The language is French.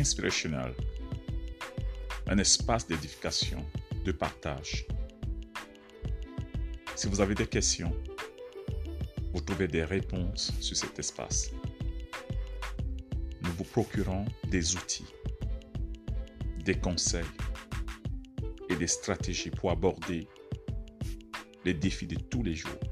inspirationnel, un espace d'édification, de partage. Si vous avez des questions, vous trouvez des réponses sur cet espace. Nous vous procurons des outils, des conseils et des stratégies pour aborder les défis de tous les jours